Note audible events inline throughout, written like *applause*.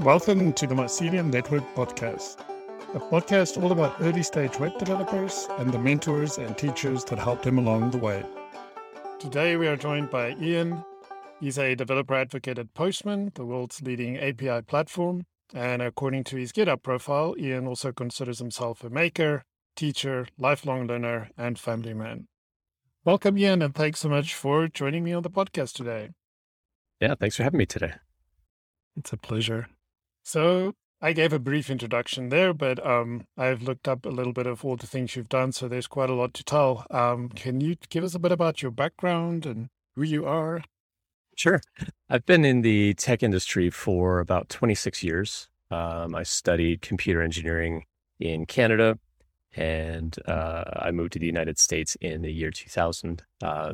Welcome to the Mycelium Network podcast, a podcast all about early stage web developers and the mentors and teachers that helped them along the way. Today we are joined by Ian. He's a developer advocate at Postman, the world's leading API platform. And according to his GitHub profile, Ian also considers himself a maker, teacher, lifelong learner, and family man. Welcome, Ian, and thanks so much for joining me on the podcast today. Yeah, thanks for having me today. It's a pleasure. So I gave a brief introduction there, but um, I've looked up a little bit of all the things you've done, so there's quite a lot to tell. Um, can you give us a bit about your background and who you are? Sure. I've been in the tech industry for about 26 years. Um, I studied computer engineering in Canada, and uh, I moved to the United States in the year 2000, uh,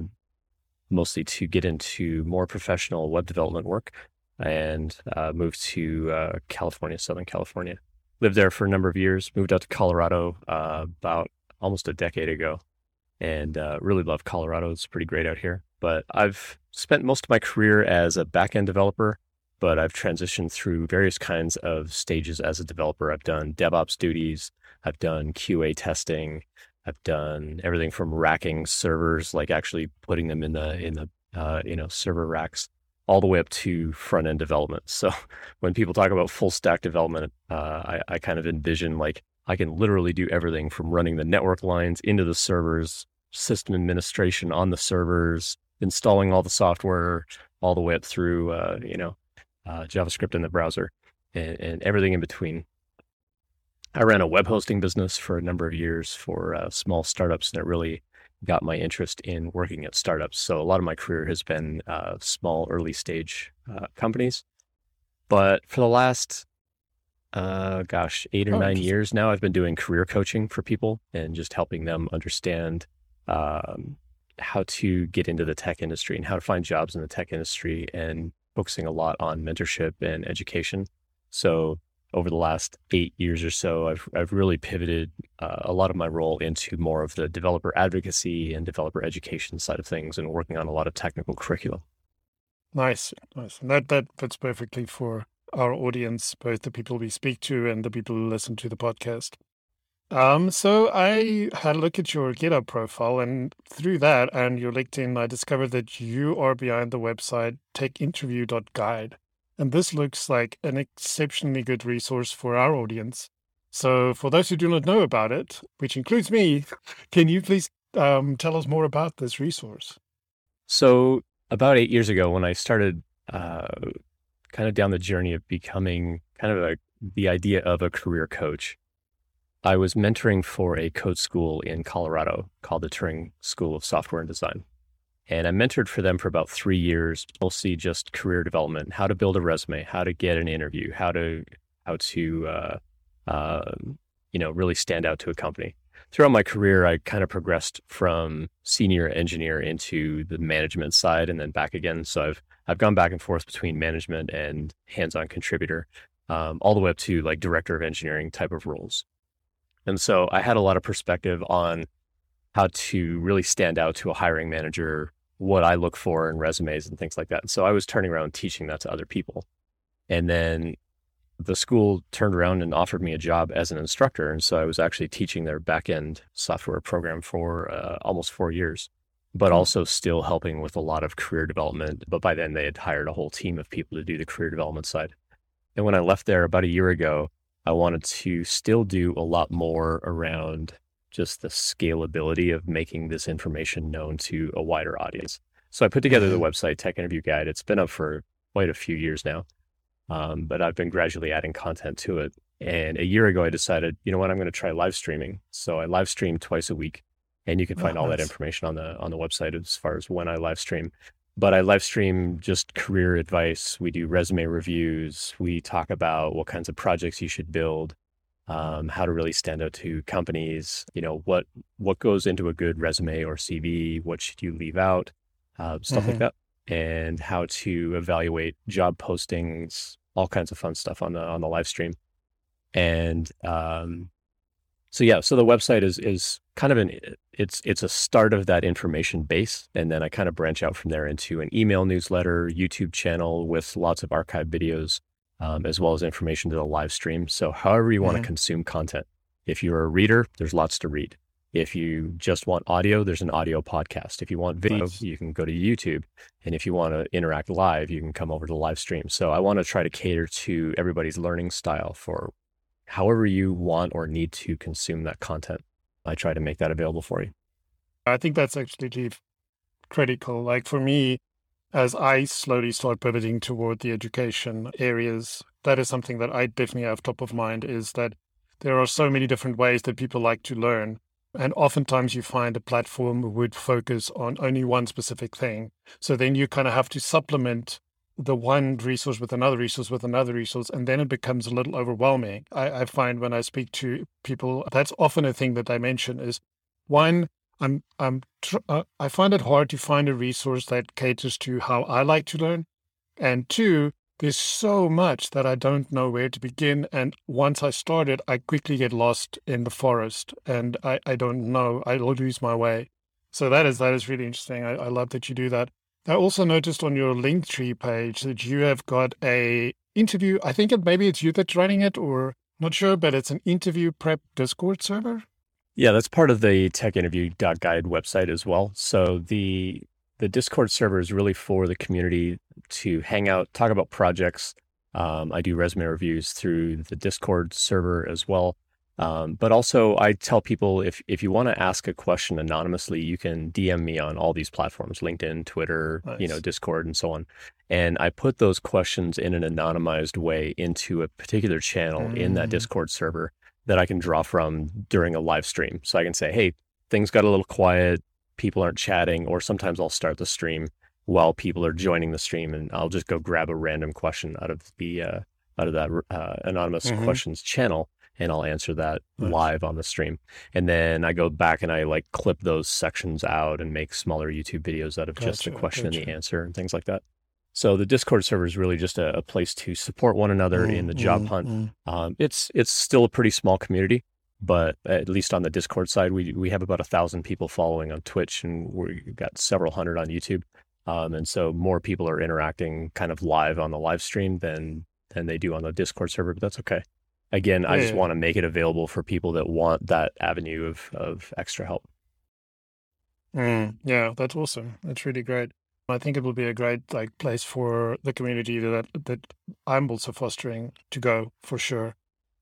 mostly to get into more professional web development work and uh, moved to uh, California, Southern California. Lived there for a number of years. Moved out to Colorado uh, about almost a decade ago, and uh, really love Colorado. It's pretty great out here. But I've spent most of my career as a backend developer, but I've transitioned through various kinds of stages as a developer. I've done DevOps duties. I've done QA testing. I've done everything from racking servers, like actually putting them in the in the uh, you know server racks, all the way up to front end development. So *laughs* when people talk about full stack development, uh, I, I kind of envision like I can literally do everything from running the network lines into the servers, system administration on the servers, installing all the software, all the way up through uh, you know uh, JavaScript in the browser, and, and, everything in between. I ran a web hosting business for a number of years for uh, small startups, and it really got my interest in working at startups. So a lot of my career has been uh, small, early stage uh, companies. But for the last, uh, gosh, eight or oh, nine years now, I've been doing career coaching for people and just helping them understand um, how to get into the tech industry and how to find jobs in the tech industry and focusing a lot on mentorship and education. So over the last eight years or so, I've I've really pivoted uh, a lot of my role into more of the developer advocacy and developer education side of things, and working on a lot of technical curriculum. Nice, nice, and that that fits perfectly for our audience, both the people we speak to and the people who listen to the podcast. Um, so I had a look at your GitHub profile, and through that and your LinkedIn, I discovered that you are behind the website techinterview.guide. And this looks like an exceptionally good resource for our audience. So, for those who do not know about it, which includes me, can you please um, tell us more about this resource? So, about eight years ago, when I started uh, kind of down the journey of becoming kind of a, the idea of a career coach, I was mentoring for a code school in Colorado called the Turing School of Software and Design. And I mentored for them for about three years, mostly just career development, how to build a resume, how to get an interview, how to how to uh, uh, you know really stand out to a company. Throughout my career, I kind of progressed from senior engineer into the management side, and then back again. So I've I've gone back and forth between management and hands-on contributor, um, all the way up to like director of engineering type of roles. And so I had a lot of perspective on how to really stand out to a hiring manager, what I look for in resumes and things like that. And so I was turning around teaching that to other people. And then the school turned around and offered me a job as an instructor. And so I was actually teaching their back end software program for uh, almost four years, but hmm. also still helping with a lot of career development. But by then they had hired a whole team of people to do the career development side. And when I left there about a year ago, I wanted to still do a lot more around just the scalability of making this information known to a wider audience. So I put together the mm-hmm. website Tech Interview Guide. It's been up for quite a few years now, um, but I've been gradually adding content to it. And a year ago, I decided, you know what, I'm going to try live streaming. So I live stream twice a week, and you can find oh, all nice. that information on the on the website as far as when I live stream. But I live stream just career advice. We do resume reviews. We talk about what kinds of projects you should build um, how to really stand out to companies. You know what what goes into a good resume or CV. What should you leave out? Uh, stuff mm-hmm. like that, and how to evaluate job postings. All kinds of fun stuff on the on the live stream, and um, so yeah. So the website is is kind of an it's it's a start of that information base, and then I kind of branch out from there into an email newsletter, YouTube channel with lots of archive videos um, as well as information to the live stream. So, however you want to mm-hmm. consume content. If you're a reader, there's lots to read. If you just want audio, there's an audio podcast. If you want video, nice. you can go to YouTube. And if you want to interact live, you can come over to the live stream. So I want to try to cater to everybody's learning style for however you want or need to consume that content. I try to make that available for you. I think that's actually critical. Like for me, as I slowly start pivoting toward the education areas, that is something that I definitely have top of mind is that there are so many different ways that people like to learn. And oftentimes you find a platform would focus on only one specific thing. So then you kind of have to supplement the one resource with another resource with another resource, and then it becomes a little overwhelming. I, I find when I speak to people, that's often a thing that I mention is one, I'm, I'm, tr- uh, I find it hard to find a resource that caters to how I like to learn. And two, there's so much that I don't know where to begin. And once I start it, I quickly get lost in the forest and I, I don't know. I lose my way. So that is that is really interesting. I, I love that you do that. I also noticed on your Linktree page that you have got a interview. I think it maybe it's you that's running it or not sure, but it's an interview prep Discord server. Yeah, that's part of the techinterview.guide website as well. So the the Discord server is really for the community to hang out, talk about projects. Um, I do resume reviews through the Discord server as well. Um, but also, I tell people if if you want to ask a question anonymously, you can DM me on all these platforms: LinkedIn, Twitter, nice. you know, Discord, and so on. And I put those questions in an anonymized way into a particular channel mm. in that mm. Discord server that I can draw from during a live stream. So I can say, "Hey, things got a little quiet people aren't chatting, or sometimes I'll start the stream while people are joining the stream, and I'll just go grab a random question out of the uh, out of that uh, anonymous mm-hmm. questions channel, and I'll answer that nice. live on the stream. And then I go back and I like clip those sections out and make smaller YouTube videos out of gotcha, just the question gotcha. and the answer and things like that. So the Discord server is really just a, a place to support one another mm, in the job mm, hunt. Mm. Um, it's it's still a pretty small community, but at least on the Discord side, we we have about a thousand people following on Twitch, and we've got several hundred on YouTube. Um, and so more people are interacting kind of live on the live stream than than they do on the Discord server, but that's okay. Again, yeah, I just yeah. want to make it available for people that want that avenue of of extra help. Mm, yeah, that's awesome. That's really great. I think it will be a great like place for the community that that I'm also fostering to go for sure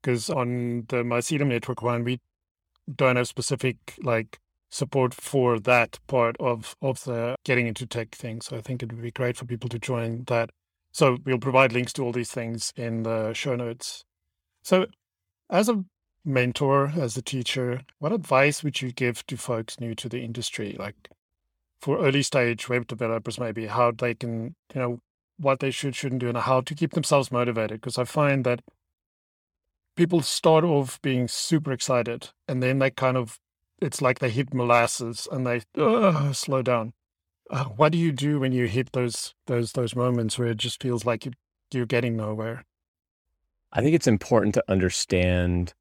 because on the Mycelium network one, we don't have specific like support for that part of of the getting into tech thing. So I think it would be great for people to join that. So we'll provide links to all these things in the show notes. So as a mentor, as a teacher, what advice would you give to folks new to the industry? Like for early stage web developers, maybe how they can, you know, what they should, shouldn't do and how to keep themselves motivated. Because I find that people start off being super excited and then they kind of it's like they hit molasses and they uh, slow down uh, what do you do when you hit those those those moments where it just feels like you, you're getting nowhere i think it's important to understand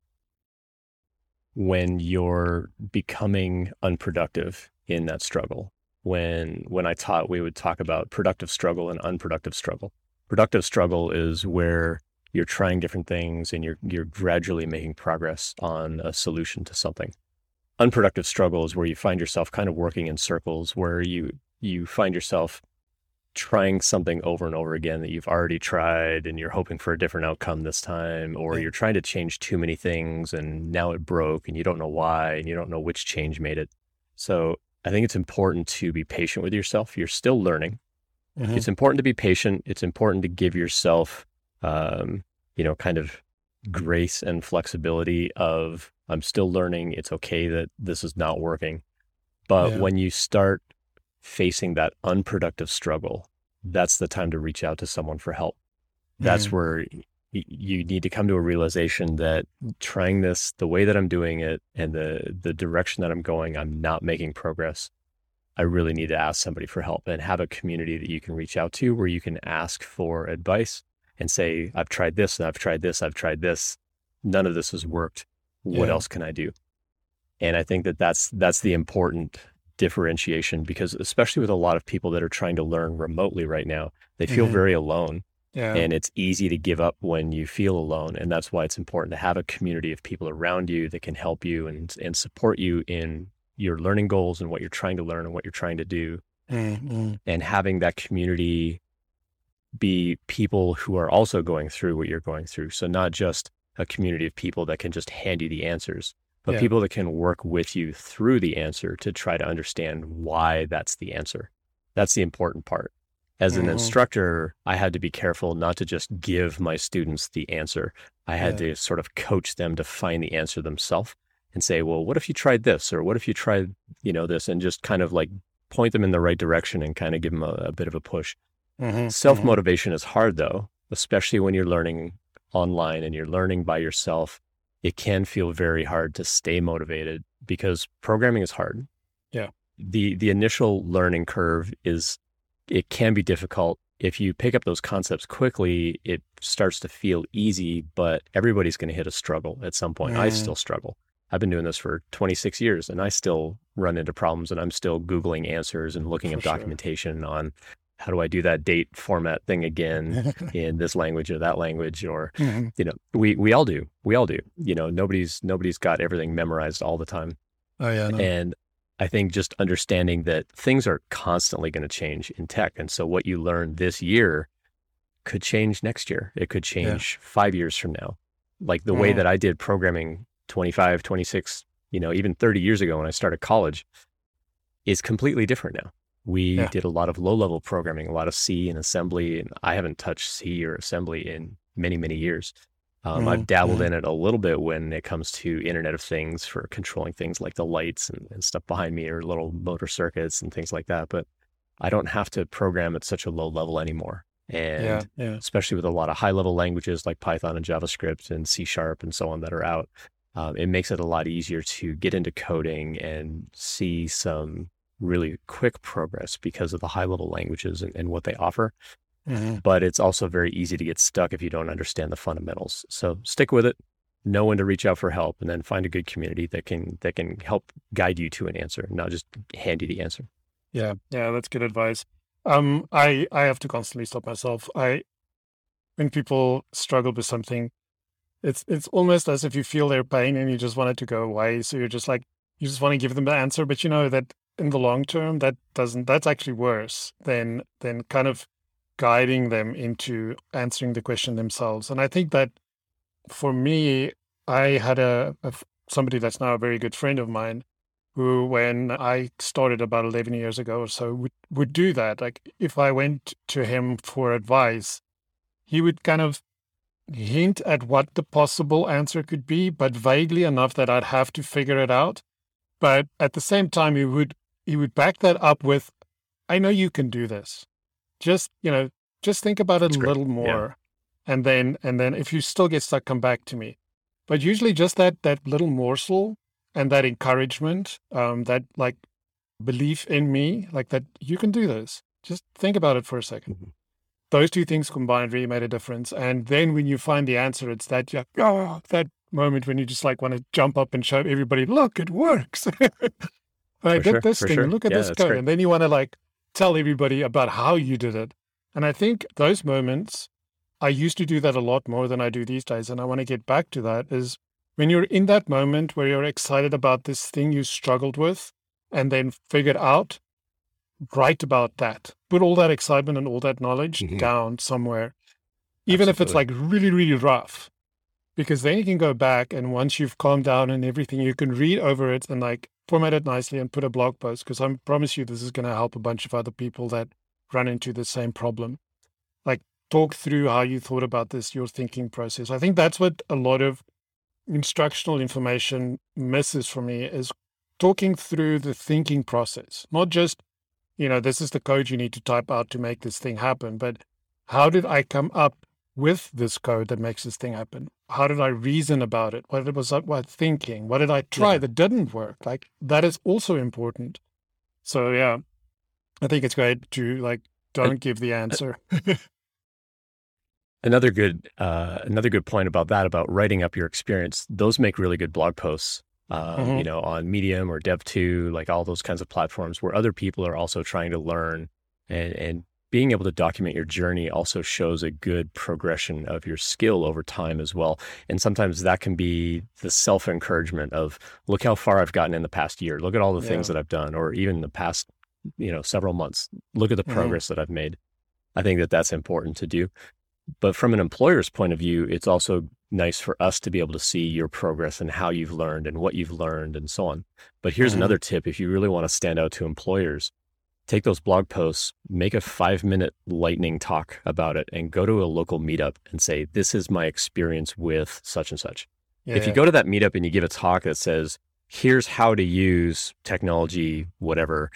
when you're becoming unproductive in that struggle when when i taught we would talk about productive struggle and unproductive struggle productive struggle is where you're trying different things and you're you're gradually making progress on a solution to something. Unproductive struggle is where you find yourself kind of working in circles where you you find yourself trying something over and over again that you've already tried and you're hoping for a different outcome this time or you're trying to change too many things and now it broke and you don't know why and you don't know which change made it. So I think it's important to be patient with yourself. You're still learning. Mm-hmm. It's important to be patient. It's important to give yourself um, you know, kind of grace and flexibility of I'm still learning. It's okay that this is not working. But yeah. when you start facing that unproductive struggle, that's the time to reach out to someone for help. That's mm. where you need to come to a realization that trying this the way that I'm doing it and the the direction that I'm going, I'm not making progress. I really need to ask somebody for help and have a community that you can reach out to where you can ask for advice and say, I've tried this and I've tried this, I've tried this. None of this has worked. What yeah. else can I do? And I think that that's that's the important differentiation because especially with a lot of people that are trying to learn remotely right now, they feel mm-hmm. very alone Yeah. And it's easy to give up when you feel alone. And that's why it's important to have a community of people around you that can help you and, and support you in your learning goals and what you're trying to learn and what you're trying to do. Mm-hmm. And having that community be people who are also going through what you're going through. So, not just a community of people that can just hand you the answers, but Yeah. people that can work with you through the answer to try to understand why that's the answer. That's the important part. As an Mhm. instructor, I had to be careful not to just give my students the answer. I had to sort of coach them to find the answer themselves and say, well, what if you tried this? Or what if you tried, you know, this? And just kind of like point them in the right direction and kind of give them a, a bit of a push. Mm-hmm. Self motivation is hard though, especially when you're learning online and you're learning by yourself. It can feel very hard to stay motivated because programming is hard. Yeah. The the initial learning curve is it can be difficult. If you pick up those concepts quickly, it starts to feel easy, but everybody's going to hit a struggle at some point. I Mm. still struggle. I've been doing this for 26 years and I still run into problems and I'm still Googling answers and looking For at sure. documentation on how do I do that date format thing again *laughs* in this language or that language or Mhm. you know we we all do we all do you know nobody's nobody's got everything memorized all the time Oh yeah. No. and I think just understanding that things are constantly going to change in tech and so what you learn this year could change next year it could change 5 years from now like the way Mhm. that I did programming 25 26 you know even 30 years ago when I started college is completely different now we Yeah. did a lot of low level programming, a lot of C and assembly, and I haven't touched C or assembly in many, many years. Um, I've Mhm, dabbled mhm. in it a little bit when it comes to Internet of Things for controlling things like the lights and, and stuff behind me or little motor circuits and things like that. But I don't have to program at such a low level anymore. And yeah. Yeah. especially with a lot of high level languages like Python and JavaScript and C sharp and so on that are out, um, it makes it a lot easier to get into coding and see some really quick progress because of the high level languages and, and what they offer. Mhm. But it's also very easy to get stuck if you don't understand the fundamentals. So stick with it, know when to reach out for help, and then find a good community that can that can help guide you to an answer, not just hand you the answer. Yeah, yeah, that's good advice. Um, I I have to constantly stop myself. I when people struggle with something, it's it's almost as if you feel their pain and you just want it to go away. So you're just like you just want to give them the answer, but you know that in the long term that doesn't that's actually worse than than kind of guiding them into answering the question themselves. And I think that for me, I had a somebody that's now a very good friend of mine who, when I started about 11 years ago or so, would, would do that. Like if I went to him for advice, he would kind of hint at what the possible answer could be, but vaguely enough that I'd have to figure it out. But at the same time, he would he would back that up with, "I know you can do this. Just you know, just think about it That's a great. little Yeah. more, and then and then if you still get stuck, come back to me." But usually, just that that little morsel and that encouragement, um, that like belief in me, like that you can do this. Just think about it for a 2nd Mhm. Those two things combined really made a difference. And then when you find the answer, it's that yeah, oh, that moment when you just like want to jump up and show everybody, look, it works. *laughs* I For did sure, this thing. sure. Look at Yeah, this code. great. And then you want to like tell everybody about how you did it. And I think those moments, I used to do that a lot more than I do these days. And I want to get back to that is when you're in that moment where you're excited about this thing you struggled with and then figured out, write about that. Put all that excitement and all that knowledge Mhm. down somewhere, even if it's like really, really rough. Because then you can go back and once you've calmed down and everything, you can read over it and like format it nicely and put a blog post. Because I promise you, this is going to help a bunch of other people that run into the same problem. Like talk through how you thought about this, your thinking process. I think that's what a lot of instructional information misses for me is talking through the thinking process, not just, you know, this is the code you need to type out to make this thing happen, but how did I come up with this code that makes this thing happen? How did I reason about it? What was I what thinking? What did I try Yeah. that didn't work? Like that is also important. So yeah, I think it's great to like don't give the answer. *laughs* Another good uh, another good point about that about writing up your experience. Those make really good blog posts. Um, Mhm. You know, on Medium or Dev.to, like all those kinds of platforms where other people are also trying to learn and, and being able to document your journey also shows a good progression of your skill over time as well. And sometimes that can be the self encouragement of look how far I've gotten in the past year. Look at all the yeah. things that I've done, or even the past, you know, several months. Look at the mm-hmm. progress that I've made. I think that that's important to do. But from an employer's point of view, it's also nice for us to be able to see your progress and how you've learned and what you've learned and so on. But here's mm-hmm. another tip if you really want to stand out to employers, take those blog posts, make a five minute lightning talk about it, and go to a local meetup and say, This is my experience with such and such. Yeah, if you go to that meetup and you give a talk that says, Here's how to use technology, whatever,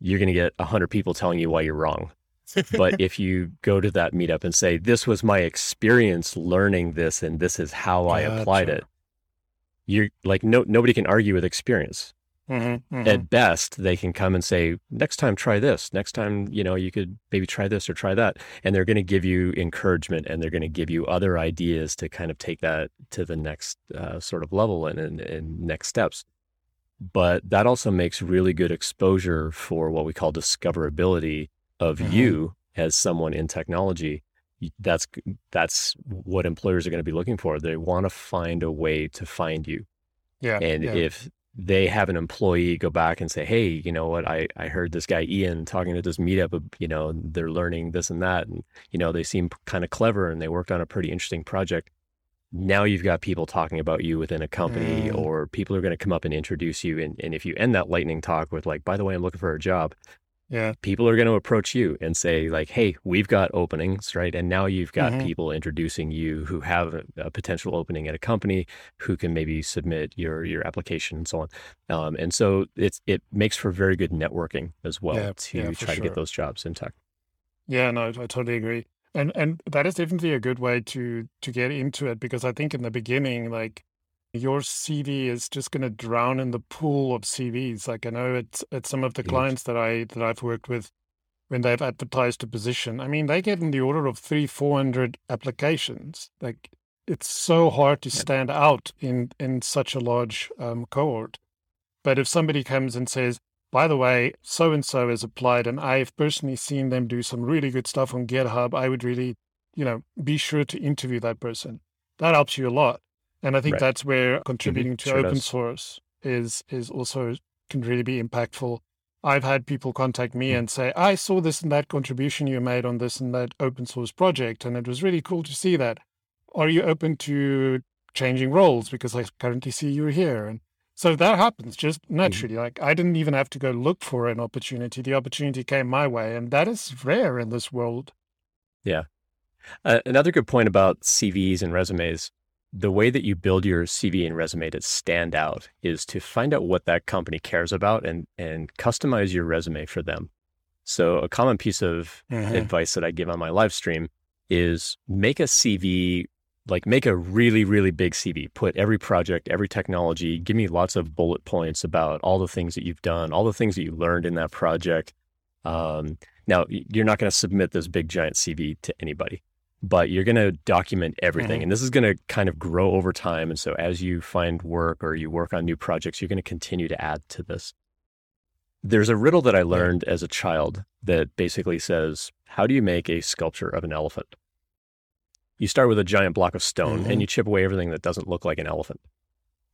you're going to get 100 people telling you why you're wrong but *laughs* if you go to that meetup and say, this was my experience learning this and this is how I applied it, you're like, no, nobody can argue with experience. Mm-hmm, mm-hmm. At best, they can come and say, next time, try this. Next time, you know, you could maybe try this or try that. And they're going to give you encouragement and they're going to give you other ideas to kind of take that to the next uh, sort of level and, and, and next steps but that also makes really good exposure for what we call discoverability of mm-hmm. you as someone in technology that's that's what employers are going to be looking for they want to find a way to find you yeah and yeah. if they have an employee go back and say hey you know what i i heard this guy ian talking at this meetup you know they're learning this and that and you know they seem kind of clever and they worked on a pretty interesting project now you've got people talking about you within a company mm. or people are going to come up and introduce you and, and if you end that lightning talk with like by the way i'm looking for a job yeah. people are going to approach you and say like hey we've got openings right? And now you've got mm-hmm. people introducing you who have a, a, potential opening at a company who can maybe submit your your application and so on. Um, and so it's it makes for very good networking as well yeah, to yeah, try sure. to get those jobs in tech. Yeah no i totally agree. And and that is definitely a good way to to get into it because i think in the beginning like your CV is just going to drown in the pool of CVs. Like I know it's it's some of the yes. clients that I that I've worked with when they've advertised a position. I mean, they get in the order of three, four hundred applications. Like it's so hard to stand out in in such a large um, cohort. But if somebody comes and says, "By the way, so and so has applied, and I've personally seen them do some really good stuff on GitHub," I would really, you know, be sure to interview that person. That helps you a lot. And I think right. that's where mm-hmm. contributing mm-hmm. to sure open does. source is is also can really be impactful. I've had people contact me mm-hmm. and say, I saw this and that contribution you made on this and that open source project, and it was really cool to see that. Are you open to changing roles? Because I currently see you here. And so that happens just mm-hmm. naturally. Mm-hmm. Like I didn't even have to go look for an opportunity. The opportunity came my way. And that is rare in this world. Yeah. Uh, another good point about CVs and resumes the way that you build your CV and resume to stand out is to find out what that company cares about and and customize your resume for them. So a common piece of mm-hmm. advice that I give on my live stream is make a CV like make a really really big CV. Put every project, every technology, give me lots of bullet points about all the things that you've done, all the things that you learned in that project. Um, now you're not going to submit this big giant CV to anybody but you're going to document everything. Mm-hmm. And this is going to kind of grow over time. And so as you find work or you work on new projects, you're going to continue to add to this. There's a riddle that I learned as a child that basically says, How do you make a sculpture of an elephant? You start with a giant block of stone mm-hmm. and you chip away everything that doesn't look like an elephant.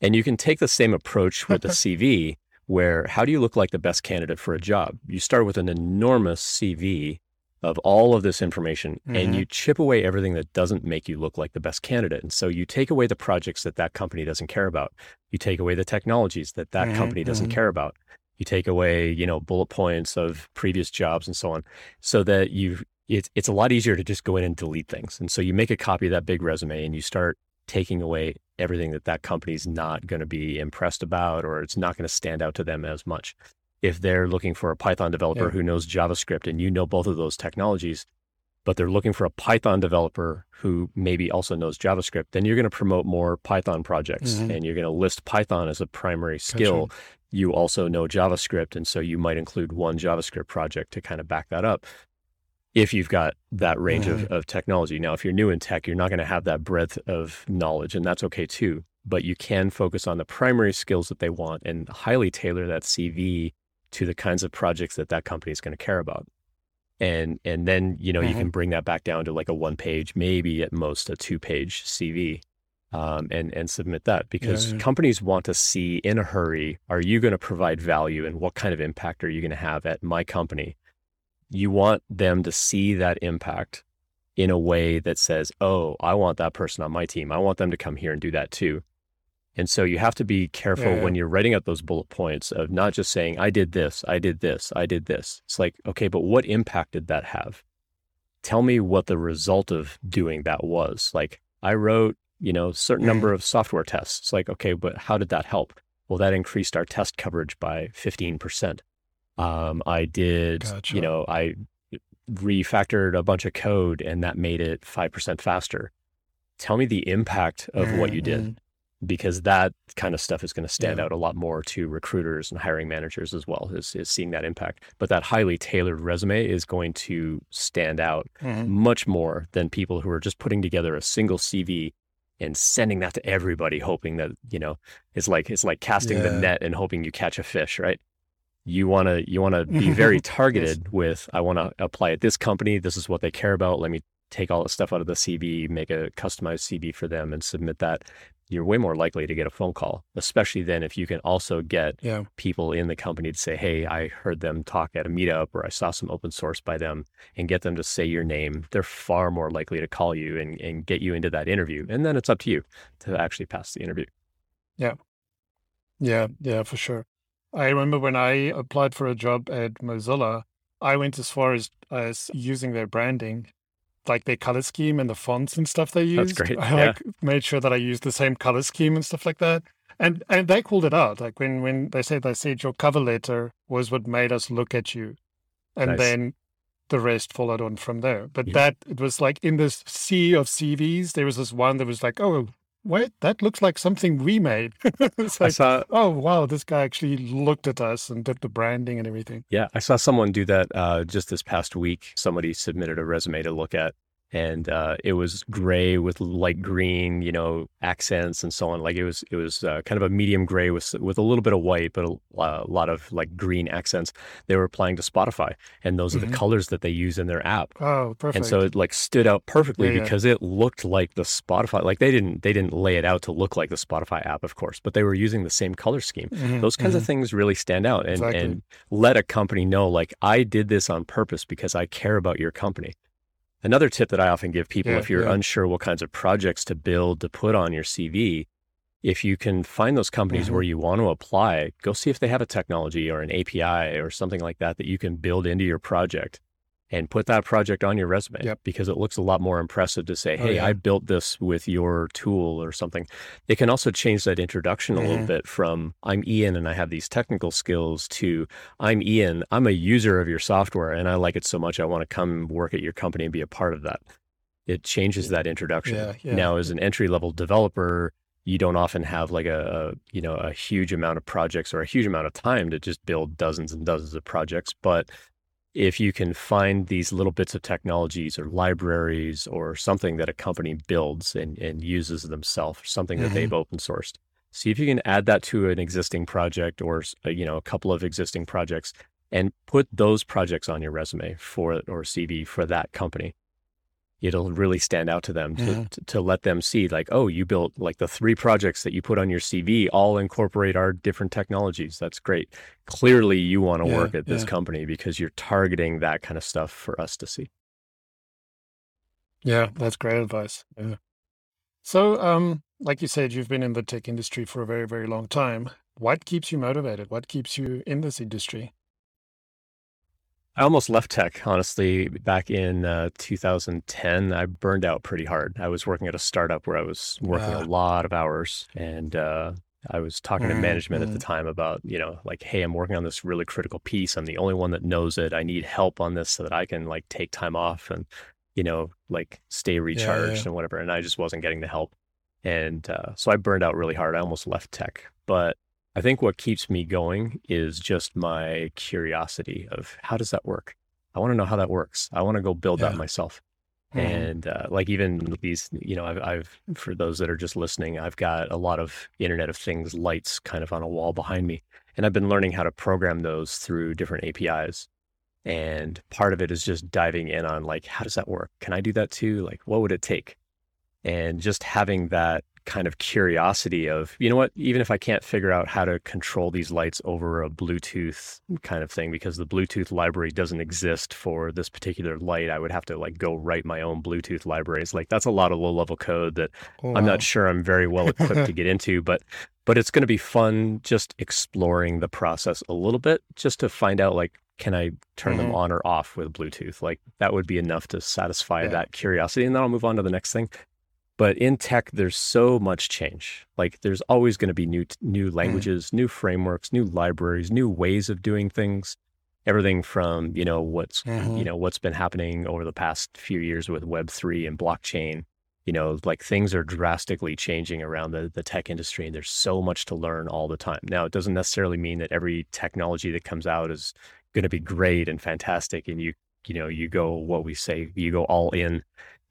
And you can take the same approach with a *laughs* CV where how do you look like the best candidate for a job? You start with an enormous CV of all of this information mm-hmm. and you chip away everything that doesn't make you look like the best candidate. And so you take away the projects that that company doesn't care about. You take away the technologies that that mm-hmm. company doesn't mm-hmm. care about. You take away, you know, bullet points of previous jobs and so on so that you it's it's a lot easier to just go in and delete things. And so you make a copy of that big resume and you start taking away everything that that company's not going to be impressed about or it's not going to stand out to them as much if they're looking for a Python developer yeah. who knows JavaScript and you know both of those technologies, but they're looking for a Python developer who maybe also knows JavaScript, then you're going to promote more Python projects mm-hmm. and you're going to list Python as a primary skill. Gotcha. You also know JavaScript. And so you might include one JavaScript project to kind of back that up if you've got that range mm-hmm. of, of technology. Now, if you're new in tech, you're not going to have that breadth of knowledge, and that's okay too. But you can focus on the primary skills that they want and highly tailor that CV to the kinds of projects that that company is going to care about. and and then you know Mhm. you can bring that back down to like a one page maybe at most a two page cv um, and and submit that because yeah. companies want to see in a hurry are you going to provide value and what kind of impact are you going to have at my company you want them to see that impact in a way that says oh i want that person on my team i want them to come here and do that too and so you have to be careful Yeah, when you're writing out those bullet points of not just saying, I did this, I did this, I did this. It's like, okay, but what impact did that have? Tell me what the result of doing that was. Like, I wrote, you know, certain number of software tests. It's like, okay, but how did that help? Well, that increased our test coverage by 15%. Um, I did, Gotcha. you know, I refactored a bunch of code and that made it 5% faster. Tell me the impact of what you did Mhm. Because that kind of stuff is going to stand Yeah. out a lot more to recruiters and hiring managers as well is, is seeing that impact. But that highly tailored resume is going to stand out Mhm. much more than people who are just putting together a single cv and sending that to everybody hoping that you know it's like it's like casting the net and hoping you catch a fish right? You want to you want to be *laughs* very targeted with i want to apply at this company. This is what they care about. Let me take all the stuff out of the cv make a customized cv for them and submit that you're way more likely to get a phone call especially then if you can also get Yeah. people in the company to say hey i heard them talk at a meetup or i saw some open source by them and get them to say your name they're far more likely to call you and, and get you into that interview and then it's up to you to actually pass the interview Yeah, yeah, Yeah, for sure. I remember when I applied for a job at Mozilla, I went as far as as using their branding, like their color scheme and the fonts and stuff they That's used. great, I yeah. like made sure that I used the same color scheme and stuff like that. And and they called it out. Like when when they said they said your cover letter was what made us look at you. And Nice. then the rest followed on from there. But Yeah. that it was like in this sea of CVs, there was this one that was like, oh wait, that looks like something we made. *laughs* it's like saw oh wow this guy actually looked at us and did the branding and everything Yeah, I saw someone do that uh, just this past week. Somebody submitted a resume to look at, and uh, it was gray with light green, you know, accents and so on. Like it was, it was uh, kind of a medium gray with with a little bit of white, but a, a lot of like green accents. They were applying to Spotify, and those are Mhm. the colors that they use in their app. oh perfect And so it like stood out perfectly Yeah, yeah. because it looked like the Spotify. Like they didn't they didn't lay it out to look like the Spotify app, of course, but they were using the same color scheme Mhm, those kinds mhm. of things really stand out and, Exactly. and let a company know like i did this on purpose because i care about your company another tip that i often give people Yeah, if you're yeah. unsure what kinds of projects to build to put on your cv if you can find those companies Mhm. where you want to apply go see if they have a technology or an api or something like that that you can build into your project and put that project on your resume Yep. because it looks a lot more impressive to say Oh, hey yeah. i built this with your tool or something it can also change that introduction a little Mhm. bit from I'm Ian and I have these technical skills to I'm Ian, I'm a user of your software and I like it so much I want to come work at your company and be a part of that. It changes that introduction. Yeah, yeah. Now as an entry level developer, you don't often have like a, a you know a huge amount of projects or a huge amount of time to just build dozens and dozens of projects, but if you can find these little bits of technologies or libraries or something that a company builds and, and uses themselves, something that Mhm. they've open sourced, see if you can add that to an existing project or uh, you know a couple of existing projects and put those projects on your resume for or CV for that company. It'll really stand out to them to, Mhm. to, to let them see like, oh, you built like the three projects that you put on your CV all incorporate our different technologies. That's great. Clearly you want to Yeah, work at this yeah. company because you're targeting that kind of stuff for us to see. Yeah, that's great advice. Yeah. So, um, like you said, you've been in the tech industry for a very, very long time. What keeps you motivated? What keeps you in this industry? I almost left tech, honestly, back in uh, 2010. I burned out pretty hard. I was working at a startup where I was working a lot of hours, and uh, I was talking to Mm, management at the mm. time about, you know, like, hey, I'm working on this really critical piece. I'm the only one that knows it. I need help on this so that I can like take time off and, you know, like stay recharged and whatever. And I just wasn't getting the help, and uh, so I burned out really hard. I almost left tech, but I think what keeps me going is just my curiosity of how does that work? I want to know how that works. I want to go build that Yeah. myself. Mhm. And uh, like even these, you know, I've, I've, for those that are just listening, I've got a lot of Internet of Things lights kind of on a wall behind me. And I've been learning how to program those through different APIs. And part of it is just diving in on like, how does that work? Can I do that too? Like, what would it take? And just having that kind of curiosity of, you know what, even if I can't figure out how to control these lights over a Bluetooth kind of thing, because the Bluetooth library doesn't exist for this particular light, I would have to like go write my own Bluetooth libraries. Like that's a lot of low level code that oh, I'm wow. not sure I'm very well equipped to *laughs* get into, but but it's going to be fun just exploring the process a little bit just to find out like can I turn mm-hmm. them on or off with Bluetooth? Like that would be enough to satisfy yeah. that curiosity. And then I'll move on to the next thing. But in tech, there's so much change. Like there's always going to be new new mm. languages, mm. new frameworks, new libraries, new ways of doing things. Everything from you know what's mm-hmm. you know what's been happening over the past few years with Web three and blockchain. You know, like things are drastically changing around the the tech industry, and there's so much to learn all the time. Now, it doesn't necessarily mean that every technology that comes out is going to be great and fantastic, and you you know you go what we say you go all in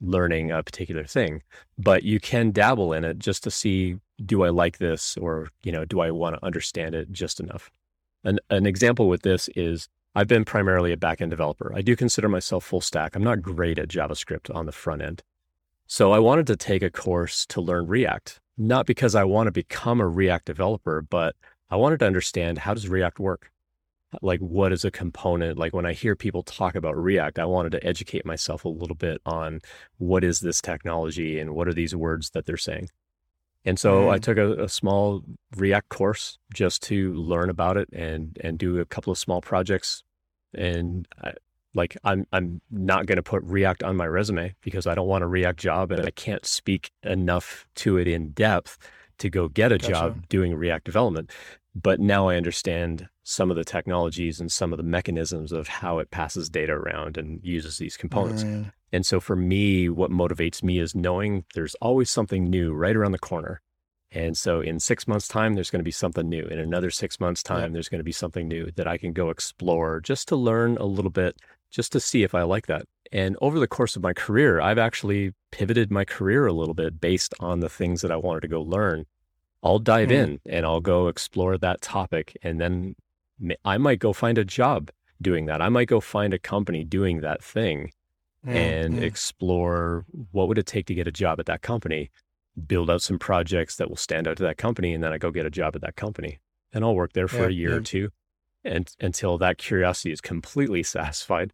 learning a particular thing, but you can dabble in it just to see do I like this or you know do I want to understand it just enough. An an example with this is I've been primarily a backend developer. I do consider myself full stack. I'm not great at JavaScript on the front end. So I wanted to take a course to learn React, not because I want to become a React developer, but I wanted to understand how does React work? Like what is a component like when i hear people talk about react i wanted to educate myself a little bit on what is this technology and what are these words that they're saying and so mm. i took a, a, small react course just to learn about it and and do a couple of small projects and I, like i'm i'm not going to put react on my resume because i don't want a react job and i can't speak enough to it in depth to go get a gotcha. job doing react development but now I understand some of the technologies and some of the mechanisms of how it passes data around and uses these components. Mm. And so for me, what motivates me is knowing there's always something new right around the corner. And so in six months' time, there's going to be something new. In another six months' time, yeah. there's going to be something new that I can go explore just to learn a little bit, just to see if I like that. And over the course of my career, I've actually pivoted my career a little bit based on the things that I wanted to go learn. I'll dive mm-hmm. in and I'll go explore that topic. And then I might go find a job doing that. I might go find a company doing that thing mm-hmm. and explore what would it take to get a job at that company, build out some projects that will stand out to that company. And then I go get a job at that company and I'll work there for yeah, a year yeah. or two and until that curiosity is completely satisfied.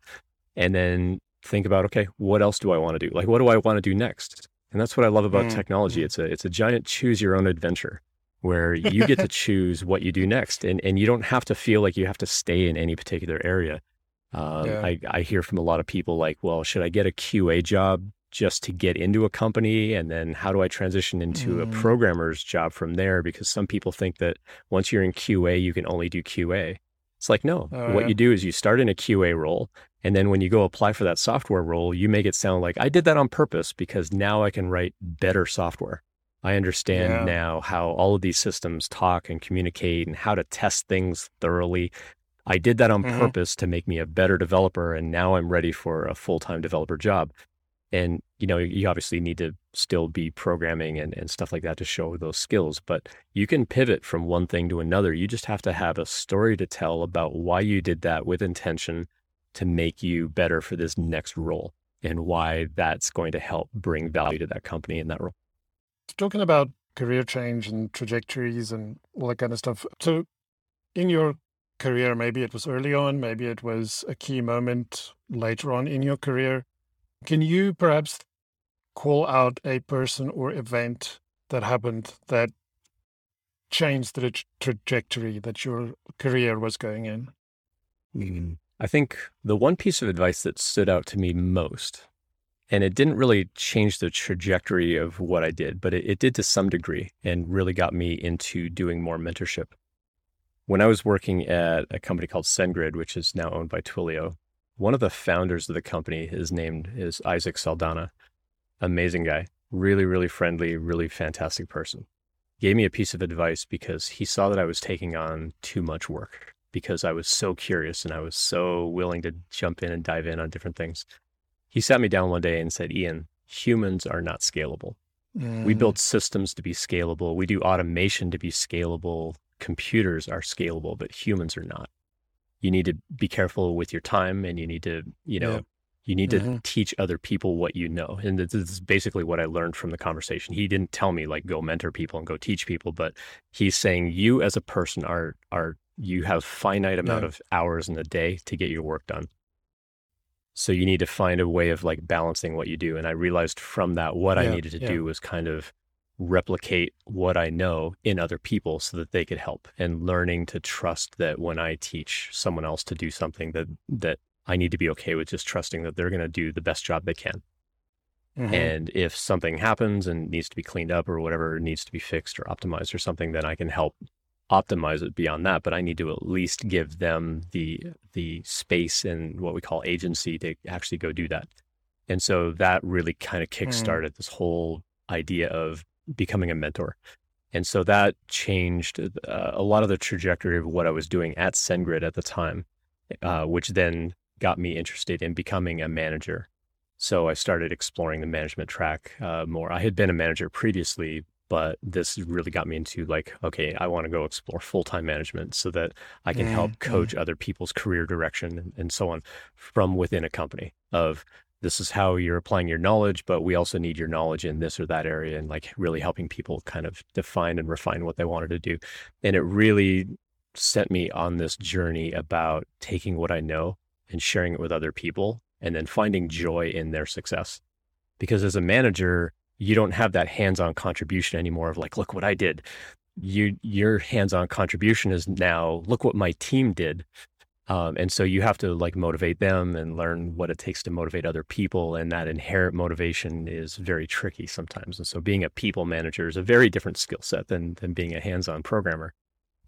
And then think about, okay, what else do I want to do? Like, what do I want to do next? And that's what I love about mm. technology. Mm. It's a it's a giant choose your own adventure where *laughs* you get to choose what you do next, and and you don't have to feel like you have to stay in any particular area. Um, yeah. I I hear from a lot of people like, well, should I get a QA job just to get into a company, and then how do I transition into mm. a programmer's job from there? Because some people think that once you're in QA, you can only do QA. It's like, no, oh, what yeah. you do is you start in a QA role. And then when you go apply for that software role, you make it sound like I did that on purpose because now I can write better software. I understand yeah. now how all of these systems talk and communicate and how to test things thoroughly. I did that on mm-hmm. purpose to make me a better developer. And now I'm ready for a full time developer job. And, you know, you obviously need to still be programming and, and stuff like that to show those skills, but you can pivot from one thing to another. You just have to have a story to tell about why you did that with intention to make you better for this next role and why that's going to help bring value to that company in that role. Talking about career change and trajectories and all that kind of stuff. So, in your career, maybe it was early on, maybe it was a key moment later on in your career. Can you perhaps call out a person or event that happened that changed the tra- trajectory that your career was going in? I think the one piece of advice that stood out to me most, and it didn't really change the trajectory of what I did, but it, it did to some degree and really got me into doing more mentorship. When I was working at a company called SendGrid, which is now owned by Twilio, one of the founders of the company is named is Isaac Saldana. Amazing guy, really, really friendly, really fantastic person. Gave me a piece of advice because he saw that I was taking on too much work because I was so curious and I was so willing to jump in and dive in on different things. He sat me down one day and said, Ian, humans are not scalable. Mm. We build systems to be scalable. We do automation to be scalable. Computers are scalable, but humans are not you need to be careful with your time and you need to, you know, yeah. you need mm-hmm. to teach other people what you know. And this is basically what I learned from the conversation. He didn't tell me like go mentor people and go teach people, but he's saying you as a person are are you have finite amount of hours in a day to get your work done. So you need to find a way of like balancing what you do. And I realized from that what yeah, I needed to yeah. do was kind of replicate what I know in other people so that they could help and learning to trust that when I teach someone else to do something that that I need to be okay with just trusting that they're going to do the best job they can. Mm-hmm. And if something happens and needs to be cleaned up or whatever needs to be fixed or optimized or something, then I can help optimize it beyond that. But I need to at least give them the the space and what we call agency to actually go do that. And so that really kind of mm. kickstarted mm. this whole idea of becoming a mentor. And so that changed uh, a lot of the trajectory of what I was doing at SendGrid at the time, uh, which then got me interested in becoming a manager. So I started exploring the management track uh, more. I had been a manager previously, but this really got me into like, okay, I want to go explore full time management so that I can mm, help coach mm. other people's career direction and, and so on from within a company. Of this is how you're applying your knowledge, but we also need your knowledge in this or that area and like really helping people kind of define and refine what they wanted to do. And it really sent me on this journey about taking what I know and sharing it with other people and then finding joy in their success. Because as a manager, you don't have that hands-on contribution anymore of like, look what I did. You your hands-on contribution is now look what my team did um, and so you have to like motivate them and learn what it takes to motivate other people. And that inherent motivation is very tricky sometimes. And so being a people manager is a very different skill set than, than being a hands on programmer.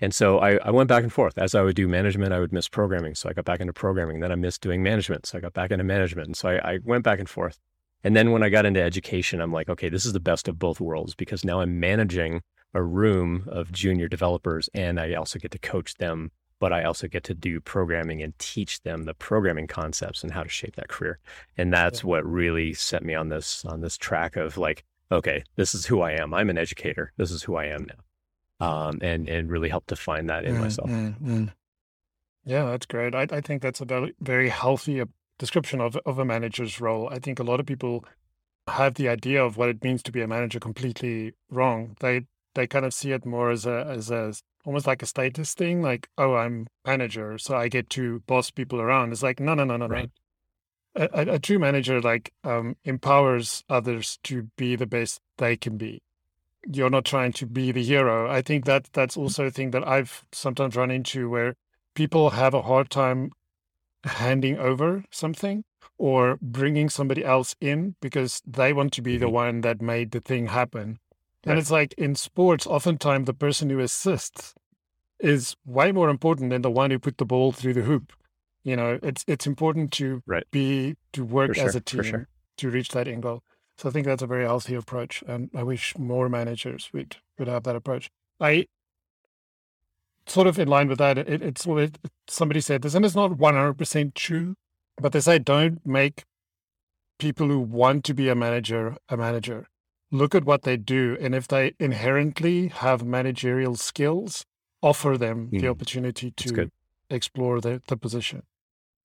And so I, I went back and forth. As I would do management, I would miss programming. So I got back into programming. Then I missed doing management. So I got back into management. And so I, I went back and forth. And then when I got into education, I'm like, okay, this is the best of both worlds because now I'm managing a room of junior developers and I also get to coach them but I also get to do programming and teach them the programming concepts and how to shape that career. And that's yeah. what really set me on this on this track of like, okay, this is who I am. I'm an educator. This is who I am now. Um, and and really help define that in mm, myself. Mm, mm. Yeah, that's great. I, I think that's a very very healthy description of of a manager's role. I think a lot of people have the idea of what it means to be a manager completely wrong. They they kind of see it more as a as a almost like a status thing, like, oh, I'm manager, so I get to boss people around. It's like, no, no, no, no, right. no. A, a, true manager like um, empowers others to be the best they can be. You're not trying to be the hero. I think that that's also a thing that I've sometimes run into where people have a hard time handing over something or bringing somebody else in because they want to be the mm-hmm. one that made the thing happen Right. And it's like in sports, oftentimes the person who assists is way more important than the one who put the ball through the hoop. You know, it's it's important to right. be to work sure, as a team sure. to reach that end goal. So I think that's a very healthy approach, and I wish more managers would would have that approach. I sort of in line with that. It, it's what somebody said this, and it's not one hundred percent true, but they say don't make people who want to be a manager a manager look at what they do, and if they inherently have managerial skills, offer them mm. the opportunity to explore the, the position.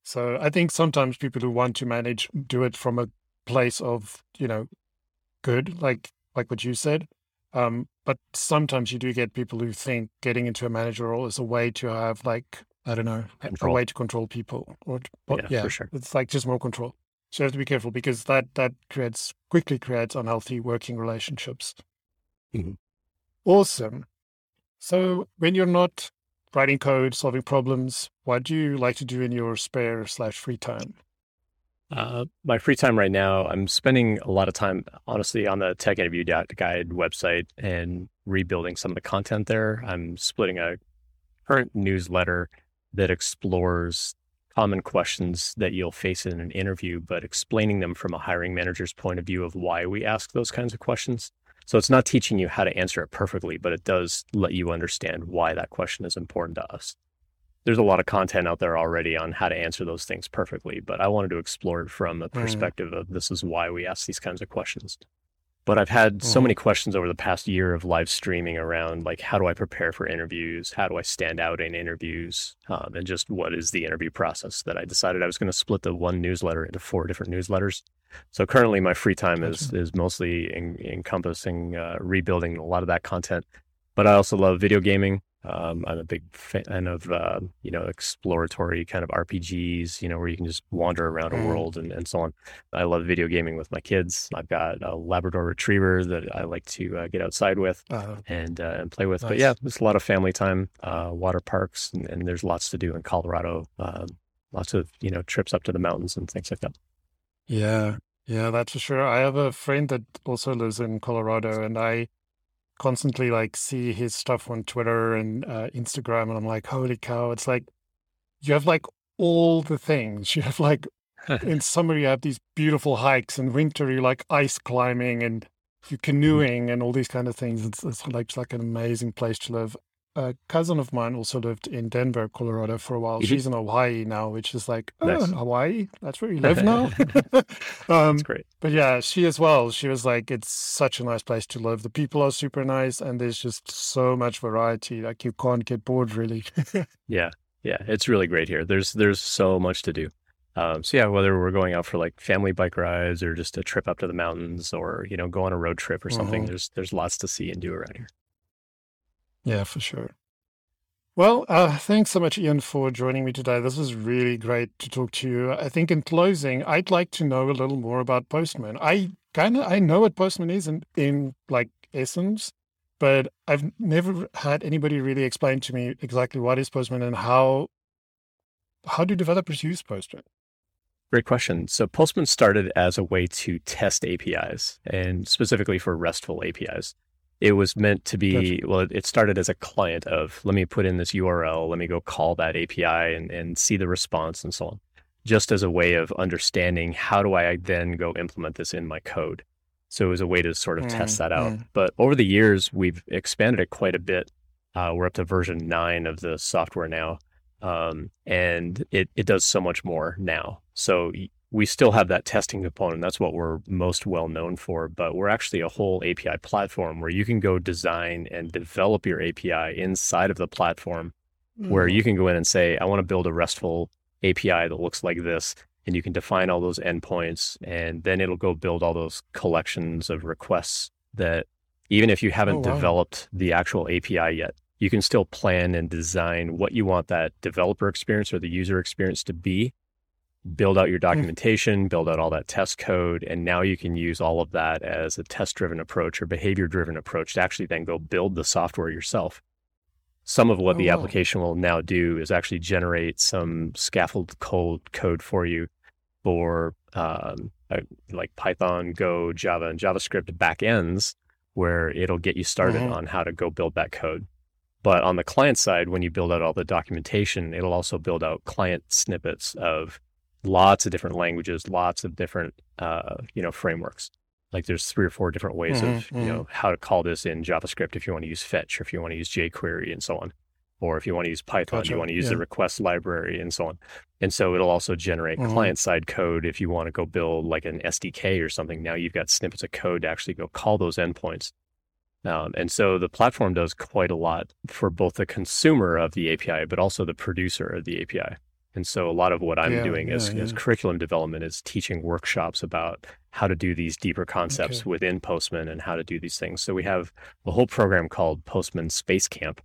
So I think sometimes people who want to manage do it from a place of, you know, good, like like what you said. Um, but sometimes you do get people who think getting into a manager role is a way to have like I don't know control. a way to control people or yeah, yeah sure. it's like just more control. So you have to be careful because that that creates quickly creates unhealthy working relationships. Mm-hmm. Awesome. So when you're not writing code, solving problems, what do you like to do in your spare slash free time? Uh, my free time right now, I'm spending a lot of time, honestly, on the Tech Interview Guide website and rebuilding some of the content there. I'm splitting a current newsletter that explores common questions that you'll face in an interview, but explaining them from a hiring manager's point of view of why we ask those kinds of questions. So it's not teaching you how to answer it perfectly, but it does let you understand why that question is important to us. There's a lot of content out there already on how to answer those things perfectly, but I wanted to explore it from a mm-hmm. perspective mm. of this is why we ask these kinds of questions. But I've had so Mhm. many questions over the past year of live streaming around like how do I prepare for interviews? How do I stand out in interviews? Um, and just what is the interview process that I decided I was going to split the one newsletter into four different newsletters. So currently my free time is Gotcha. is mostly en- encompassing uh, rebuilding a lot of that content. But I also love video gaming. Um, I'm a big fan of uh, you know exploratory kind of RPGs, you know, where you can just wander around a Mm. world and, and so on. I love video gaming with my kids. I've got a Labrador Retriever that I like to uh, get outside with Uh, and uh, and play with. But yeah, there's a lot of family time, uh, water parks, and, and there's lots to do in Colorado. Um, lots of you know trips up to the mountains and things like that. yeah, yeah, that's for sure. I have a friend that also lives in Colorado, and I constantly like see his stuff on Twitter and uh, Instagram, and I'm like, holy cow! It's like you have like all the things. You have like in *laughs* summer you have these beautiful hikes, in winter you like ice climbing and you canoeing and all these kind of things. It's, it's like it's like an amazing place to live. A cousin of mine also lived in Denver, Colorado for a while. Mhm. She's in Hawaii now, which is like, oh, Nice. Hawaii? That's where you *laughs* live now? *laughs* um, That's great. but yeah, she as well. She was like, it's such a nice place to live. The people are super nice, and there's just so much variety. Like you can't get bored, really. *laughs* Yeah, yeah, it's really great here. There's there's so much to do. Um, so yeah, whether we're going out for like family bike rides or just a trip up to the mountains or you know go on a road trip or something, Mhm. there's there's lots to see and do around here. Yeah, for sure. Well, uh, thanks so much, Ian, for joining me today. This was really great to talk to you. I think in closing, I'd like to know a little more about Postman. I kind of I know what Postman is in, in like essence, but I've never had anybody really explain to me exactly what is Postman and how how do developers use Postman. Great question. So Postman started as a way to test APIs and specifically for RESTful APIs. It was meant to be, well, it- started as a client of let me put in this URL, let me go call that API and, and see the response and so on, just as a way of understanding how do I then go implement this in my code. So it was a way to sort of test Mm, that out. mm. But over the years, we've expanded it quite a bit. Uh, we're up to version nine of the software now um, and it it does so much more now. So we still have that testing component. That's what we're most well known for. But we're actually a whole API platform where you can go design and develop your API inside of the platform, where Mm. you can go in and say, I want to build a RESTful API that looks like this. And you can define all those endpoints, and then it'll go build all those collections of requests that even if you haven't wow. developed the actual API yet, you can still plan and design what you want that developer experience or the user experience to be. Build out your documentation, build out all that test code, and now you can use all of that as a test driven approach or behavior driven approach to actually then go build the software yourself. Some of what Oh, the wow. application will now do is actually generate some scaffold code code for you for um, like Python, Go, Java, and JavaScript backends, where it'll get you started Mhm. on how to go build that code. But on the client side, when you build out all the documentation, it'll also build out client snippets of lots of different languages, lots of different uh, you know frameworks. Like there's three or four different ways Mhm, of you know how to call this in JavaScript if you want to use fetch, or if you want to use jQuery, and so on. Or if you want to use Python, Gotcha, you want to use yeah. the request library and so on. And so it'll also generate Mhm. client side code if you want to go build like an SDK or something. Now you've got snippets of code to actually go call those endpoints. Um, and so the platform does quite a lot for both the consumer of the API, but also the producer of the API. And so a lot of what I'm Yeah, doing as, yeah, as yeah. curriculum development is teaching workshops about how to do these deeper concepts Okay. within Postman and how to do these things. So we have a whole program called Postman Space Camp,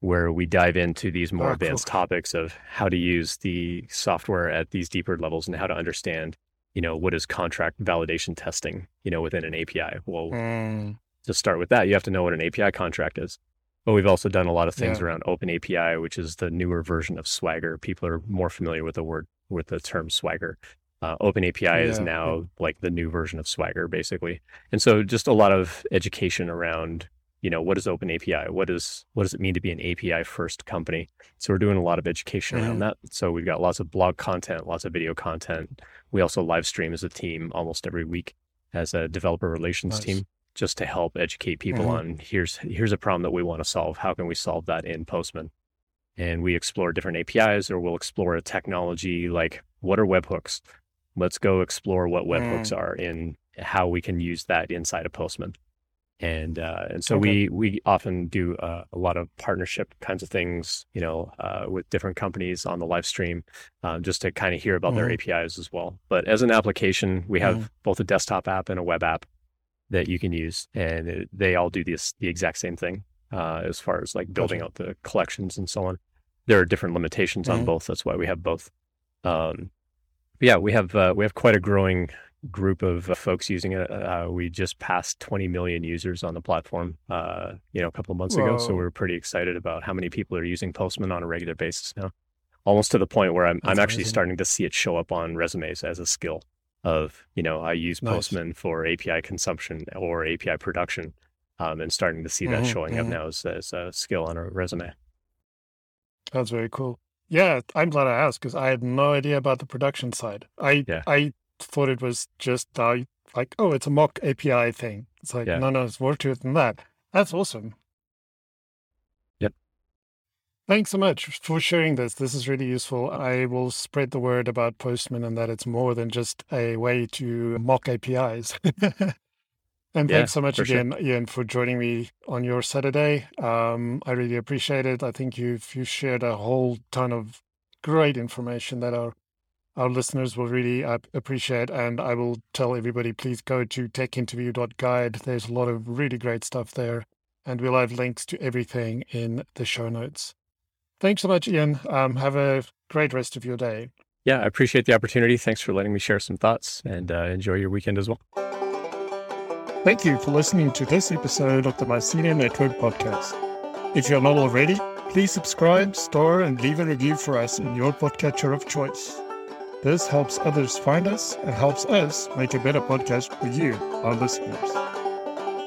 where we dive into these more Oh, cool. advanced topics of how to use the software at these deeper levels and how to understand, you know, what is contract validation testing, you know, within an API. Well, Mm, to start with that, you have to know what an API contract is. But we've also done a lot of things Yeah. around Open API, which is the newer version of Swagger. People are more familiar with the word with the term Swagger. Uh, Open API is now yeah. like the new version of Swagger, basically. And so, just a lot of education around, you know, what is Open API? What is what does it mean to be an API first company? So we're doing a lot of education around that. So we've got lots of blog content, lots of video content. We also live stream as a team almost every week as a developer relations Nice. team just to help educate people Mhm. on here's here's a problem that we want to solve. How can we solve that in Postman? And we explore different APIs, or we'll explore a technology like what are webhooks. Let's go explore what webhooks Mm. are and how we can use that inside of Postman. And uh, and so okay. we we often do uh, a lot of partnership kinds of things, you know, uh, with different companies on the live stream, uh, just to kind of hear about mm-hmm. their APIs as well. But as an application, we have mm-hmm. both a desktop app and a web app that you can use, and it, they all do this the exact same thing uh, as far as like building gotcha. out the collections and so on. There are different limitations mm-hmm. on both. That's why we have both. Um, yeah, we have uh, we have quite a growing group of uh, folks using it. Uh, we just passed 20 million users on the platform, uh, you know, a couple of months Whoa. ago. So we're pretty excited about how many people are using Postman on a regular basis now. Almost to the point where I'm, I'm actually starting to see it show up on resumes as a skill of, you know, I use nice. Postman for API consumption or API production, um, and starting to see that mm-hmm, showing mm-hmm. up now as, as a skill on a resume. That's very cool. Yeah, I'm glad I asked because I had no idea about the production side. I yeah. I thought it was just uh, like, oh, it's a mock API thing. It's like, yeah. no, no, it's more to it than that. That's awesome. Thanks so much for sharing this. This is really useful. I will spread the word about Postman and that it's more than just a way to mock APIs. *laughs* and yeah, thanks so much again, sure. Ian, for joining me on your Saturday. Um, I really appreciate it. I think you've you shared a whole ton of great information that our our listeners will really appreciate. And I will tell everybody, please go to techinterview.guide. There's a lot of really great stuff there. And we'll have links to everything in the show notes. Thanks so much, Ian. Um, have a great rest of your day. Yeah, I appreciate the opportunity. Thanks for letting me share some thoughts and uh, enjoy your weekend as well. Thank you for listening to this episode of the Mycelium Network podcast. If you're not already, please subscribe, store, and leave a review for us in your podcatcher of choice. This helps others find us and helps us make a better podcast for you, our listeners.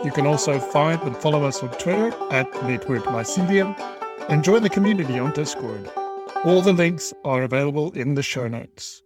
You can also find and follow us on Twitter at Network Mycelium and join the community on Discord. All the links are available in the show notes.